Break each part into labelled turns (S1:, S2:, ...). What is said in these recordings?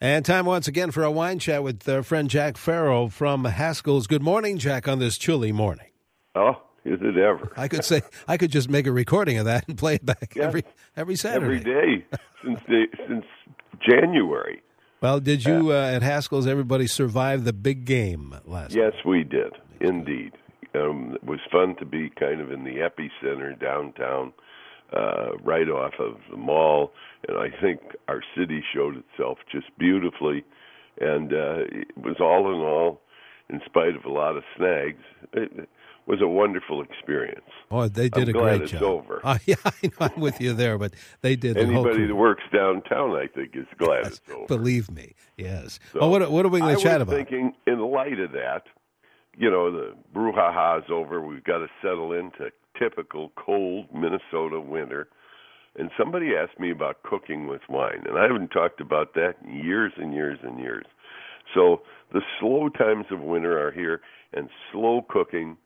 S1: And time once again for a wine chat with our friend Jack Farrell from Haskell's. Good morning, Jack, on this chilly morning.
S2: Oh, is it ever?
S1: I could say I could just make a recording of that and play it back
S2: Yeah.
S1: every every Saturday.
S2: Every day since the, since January.
S1: Well, did you uh, at Haskell's? Everybody survive the big game last.
S2: Yes, we did indeed. Um, it was fun to be kind of in the epicenter downtown, uh, right off of the mall, and I think our city showed itself just beautifully. And uh, it was all in all, in spite of a lot of snags, it was a wonderful experience.
S1: Oh, they did
S2: I'm
S1: a
S2: glad
S1: great
S2: it's
S1: job.
S2: over.
S1: Uh, yeah, I know, I'm with you there, but they did.
S2: Anybody that works downtown, I think, is glad it's over.
S1: Believe me, yes.
S2: So,
S1: well, what, what are we going to chat about?
S2: I was
S1: about?
S2: thinking, in light of that, you know, the brouhaha's over. We've got to settle into typical cold Minnesota winter. And somebody asked me about cooking with wine, and I haven't talked about that in years and years and years. So the slow times of winter are here, and slow cooking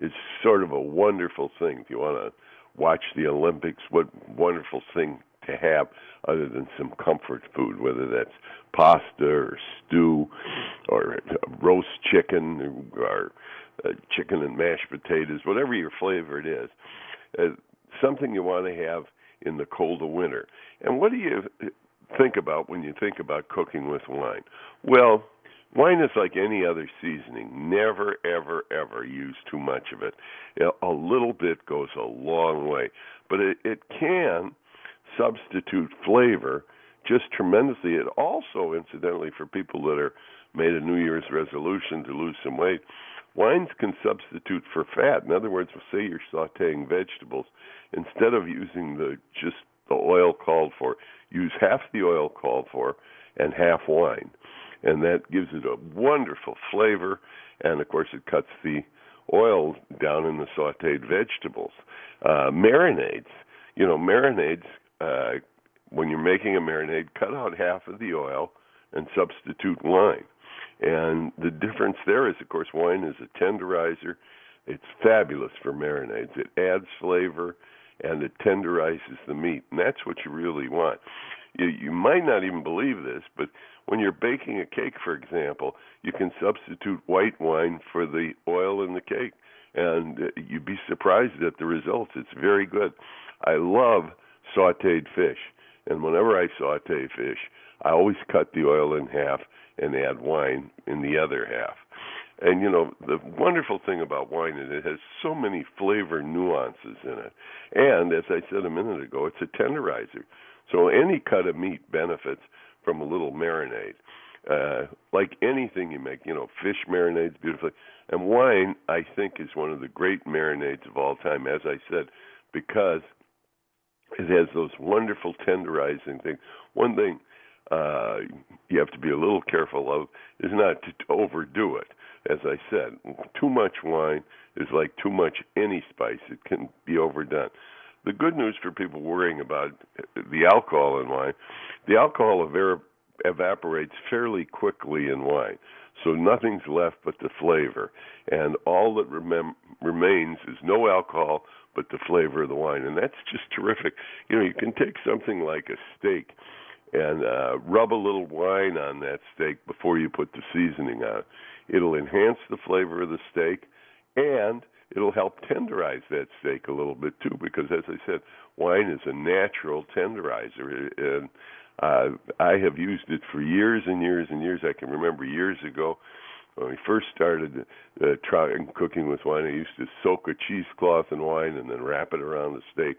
S2: is sort of a wonderful thing. If you want to watch the Olympics, what wonderful thing to have other than some comfort food, whether that's pasta or stew or roast chicken or uh, chicken and mashed potatoes, whatever your flavor it is. Uh, something you want to have in the cold of winter. And what do you think about when you think about cooking with wine? Well, wine is like any other seasoning. Never, ever, ever use too much of it. A little bit goes a long way, but it, it can substitute flavor just tremendously. It also, incidentally, for people that are made a New Year's resolution to lose some weight, wines can substitute for fat. In other words, say you're sautéing vegetables, instead of using the just the oil called for, use half the oil called for and half wine, and that gives it a wonderful flavor. And of course, it cuts the oil down in the sautéed vegetables. Uh, marinades, you know, marinades. Uh, when you're making a marinade, cut out half of the oil and substitute wine. And the difference there is, of course, wine is a tenderizer. It's fabulous for marinades. It adds flavor and it tenderizes the meat, and that's what you really want. You, you might not even believe this, but when you're baking a cake, for example, you can substitute white wine for the oil in the cake, and uh, you'd be surprised at the results. It's very good. I love sautéed fish, and whenever I saute fish, I always cut the oil in half and add wine in the other half. And you know, the wonderful thing about wine is it has so many flavor nuances in it. And as I said a minute ago, it's a tenderizer. So any cut of meat benefits from a little marinade. Uh, like anything you make, you know, fish marinades beautifully. And wine, I think, is one of the great marinades of all time, as I said, because it has those wonderful tenderizing things. One thing uh, you have to be a little careful of is not to overdo it. As I said, too much wine is like too much any spice. It can be overdone. The good news for people worrying about the alcohol in wine, the alcohol ever, evaporates fairly quickly in wine. So nothing's left but the flavor. And all that remem- remains is no alcohol but the flavor of the wine. And that's just terrific. You know, you can take something like a steak and uh, rub a little wine on that steak before you put the seasoning on. It'll enhance the flavor of the steak and it'll help tenderize that steak a little bit too because as I said, wine is a natural tenderizer and uh, I have used it for years and years and years. I can remember years ago when we first started uh, trying cooking with wine. I used to soak a cheesecloth in wine and then wrap it around the steak.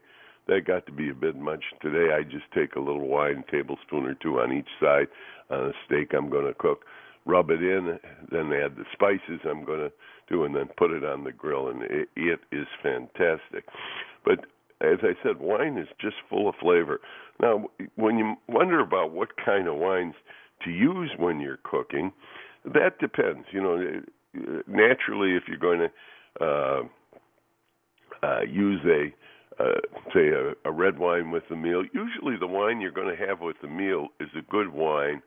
S2: That got to be a bit much. Today, I just take a little wine, tablespoon or two on each side on a steak I'm going to cook, rub it in, then add the spices I'm going to do, and then put it on the grill, and it, it is fantastic. But as I said, wine is just full of flavor. Now, when you wonder about what kind of wines to use when you're cooking, that depends. You know, naturally, if you're going to uh, uh, use a uh, say a, a red wine with the meal, usually the wine you're going to have with the meal is a good wine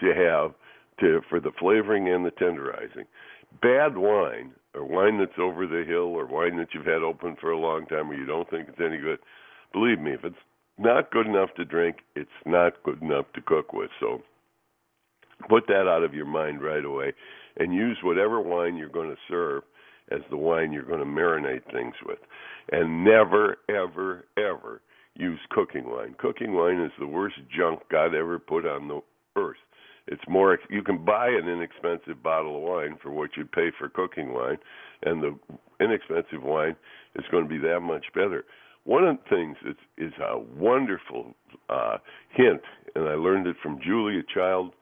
S2: to have to for the flavoring and the tenderizing. Bad wine or wine that's over the hill or wine that you've had open for a long time or you don't think it's any good, believe me, if it's not good enough to drink, it's not good enough to cook with. So Put that out of your mind right away and use whatever wine you're going to serve as the wine you're going to marinate things with. And never, ever, ever use cooking wine. Cooking wine is the worst junk God ever put on the earth. It's more you can buy an inexpensive bottle of wine for what you pay for cooking wine, and the inexpensive wine is going to be that much better. One of the things that is a wonderful uh, hint, and I learned it from Julia Child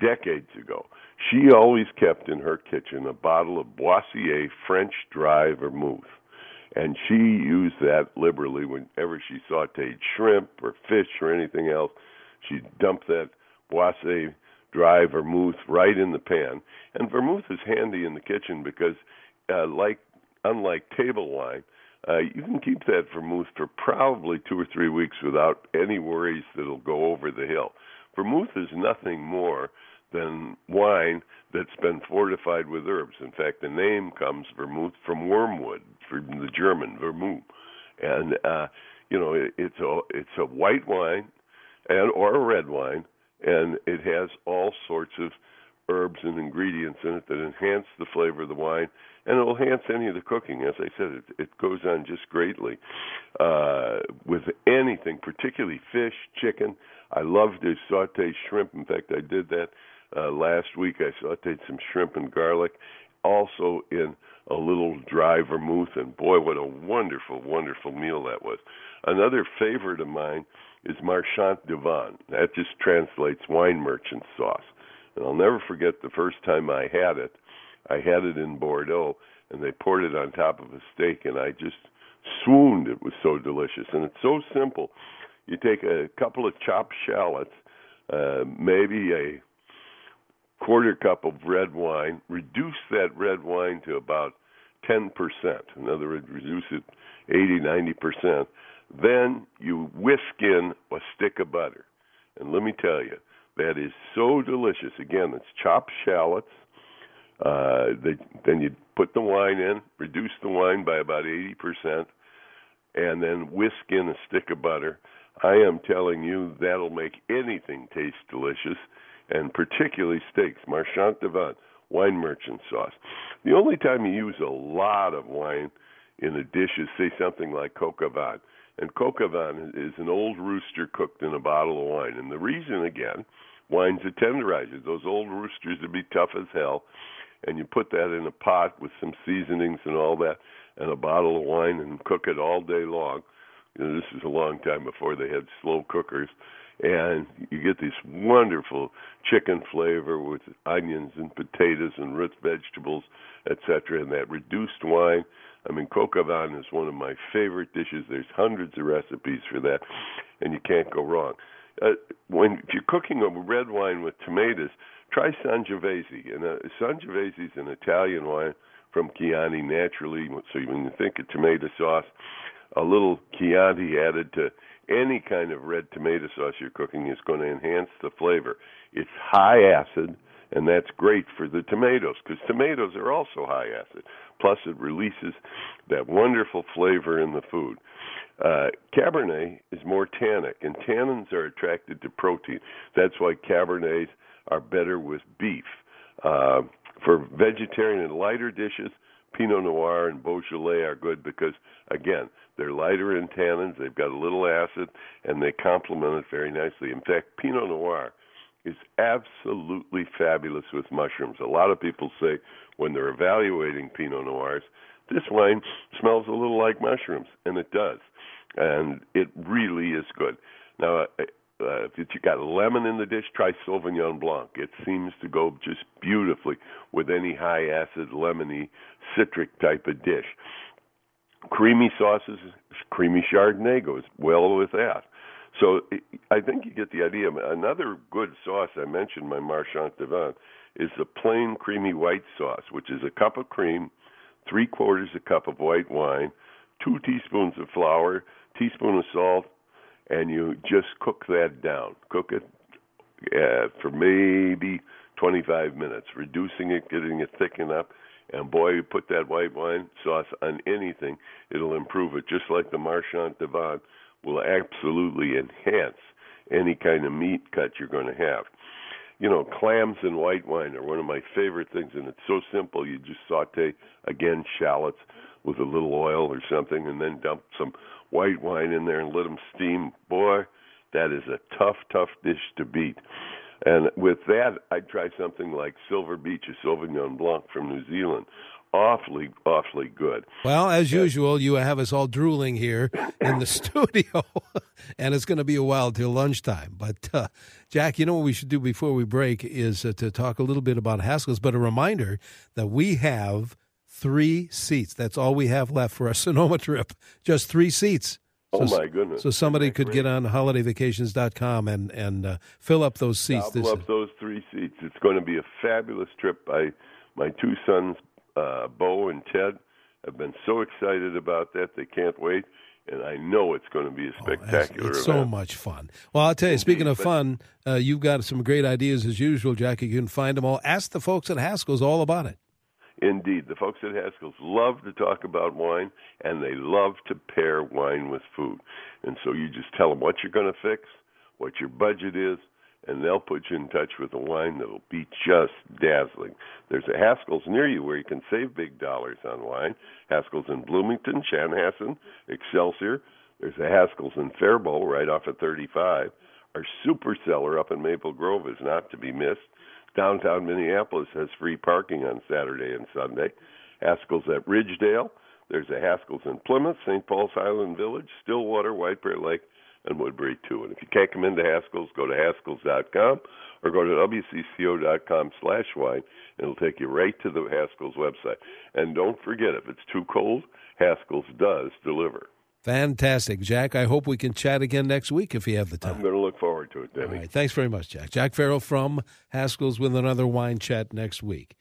S2: decades ago. She always kept in her kitchen a bottle of Boissiere French dry vermouth. And she used that liberally whenever she sauteed shrimp or fish or anything else. She'd dump that Boissiere dry vermouth right in the pan. And vermouth is handy in the kitchen because, uh, like unlike table wine, uh, you can keep that vermouth for probably two or three weeks without any worries that it'll go over the hill. Vermouth is nothing more than wine that's been fortified with herbs. In fact, the name comes vermouth from wormwood, from the German vermouth, and uh, you know it, it's a it's a white wine, and or a red wine, and it has all sorts of herbs and ingredients in it that enhance the flavor of the wine and it will enhance any of the cooking. As I said, it, it goes on just greatly uh, with anything, particularly fish, chicken. I love to saute shrimp. In fact, I did that uh, last week. I sauteed some shrimp and garlic, also in a little dry vermouth, and boy, what a wonderful, wonderful meal that was. Another favorite of mine is Marchand de Vin. That just translates wine merchant sauce. And I'll never forget the first time I had it. I had it in Bordeaux, and they poured it on top of a steak, and I just swooned. It was so delicious, and it's so simple. You take a couple of chopped shallots, uh, maybe a quarter cup of red wine, reduce that red wine to about 10%. In other words, reduce it 80, 90%. Then you whisk in a stick of butter. And let me tell you, that is so delicious. Again, it's chopped shallots, uh, they, then you put the wine in, reduce the wine by about 80%, and then whisk in a stick of butter. I am telling you, that'll make anything taste delicious, and particularly steaks. Marchand de Vin, wine merchant sauce. The only time you use a lot of wine in a dish is, say, something like coq au vin. And coq au vin is an old rooster cooked in a bottle of wine. And the reason, again, wine's a tenderizer. Those old roosters would be tough as hell and you put that in a pot with some seasonings and all that, and a bottle of wine, and cook it all day long. You know, this is a long time before they had slow cookers, and you get this wonderful chicken flavor with onions and potatoes and root vegetables, etc. And that reduced wine. I mean, coq is one of my favorite dishes. There's hundreds of recipes for that, and you can't go wrong. Uh, when if you're cooking a red wine with tomatoes, try Sangiovese. And uh, Sangiovese is an Italian wine from Chianti naturally. So when you think of tomato sauce, a little Chianti added to any kind of red tomato sauce you're cooking is going to enhance the flavor. It's high acid, and that's great for the tomatoes because tomatoes are also high acid. Plus, it releases that wonderful flavor in the food. Uh, Cabernet is more tannic, and tannins are attracted to protein. That's why Cabernets are better with beef. Uh, for vegetarian and lighter dishes, Pinot Noir and Beaujolais are good because, again, they're lighter in tannins, they've got a little acid, and they complement it very nicely. In fact, Pinot Noir is absolutely fabulous with mushrooms. A lot of people say when they're evaluating Pinot Noirs, this wine smells a little like mushrooms, and it does. And it really is good. Now, uh, if you've got lemon in the dish, try Sauvignon Blanc. It seems to go just beautifully with any high acid, lemony, citric type of dish. Creamy sauces, creamy Chardonnay goes well with that. So I think you get the idea. Another good sauce I mentioned, my Marchand de Vin, is the plain creamy white sauce, which is a cup of cream, three quarters a cup of white wine, two teaspoons of flour, teaspoon of salt, and you just cook that down. Cook it uh, for maybe 25 minutes, reducing it, getting it thicken up. And boy, you put that white wine sauce on anything, it'll improve it. Just like the Marchand de Vin will absolutely enhance any kind of meat cut you're going to have. you know, clams and white wine are one of my favorite things, and it's so simple. You just saute again shallots with a little oil or something, and then dump some white wine in there and let them steam. Boy, that is a tough, tough dish to beat. And with that, I'd try something like Silver Beach, a Sauvignon Blanc from New Zealand. Awfully, awfully good.
S1: Well, as usual, you have us all drooling here in the studio, and it's going to be a while till lunchtime. But, uh, Jack, you know what we should do before we break is uh, to talk a little bit about Haskell's, but a reminder that we have three seats. That's all we have left for our Sonoma trip. Just three seats.
S2: Oh my goodness!
S1: So somebody could great. get on holidayvacations.com and and uh, fill up those seats.
S2: Fill up those three seats. It's going to be a fabulous trip. I, my two sons, uh, Bo and Ted, have been so excited about that. They can't wait, and I know it's going to be a oh, spectacular.
S1: Oh, it's,
S2: it's
S1: so much fun. Well, I'll tell you. speaking of fun, uh, you've got some great ideas as usual, Jackie. You can find them all. Ask the folks at Haskell's all about it.
S2: Indeed, the folks at Haskell's love to talk about wine, and they love to pair wine with food. And so you just tell them what you're going to fix, what your budget is, and they'll put you in touch with a wine that'll be just dazzling. There's a Haskell's near you where you can save big dollars on wine. Haskell's in Bloomington, Chanhassen, Excelsior. There's a Haskell's in Faribault right off of 35. Our super cellar up in Maple Grove is not to be missed. Downtown Minneapolis has free parking on Saturday and Sunday. Haskell's at Ridgedale. There's a Haskell's in Plymouth, St. Paul's Highland Village, Stillwater, White Bear Lake, and Woodbury too. And if you can't come into Haskell's, go to Haskells.com or go to WCCO.com slash wine, it'll take you right to the Haskell's website. And don't forget, if it's too cold, Haskell's does deliver.
S1: Fantastic. Jack, I hope we can chat again next week if you have the time.
S2: I'm going to look forward to it, Denny.
S1: All right. Thanks very much, Jack. Jack Farrell from Haskell's with another wine chat next week.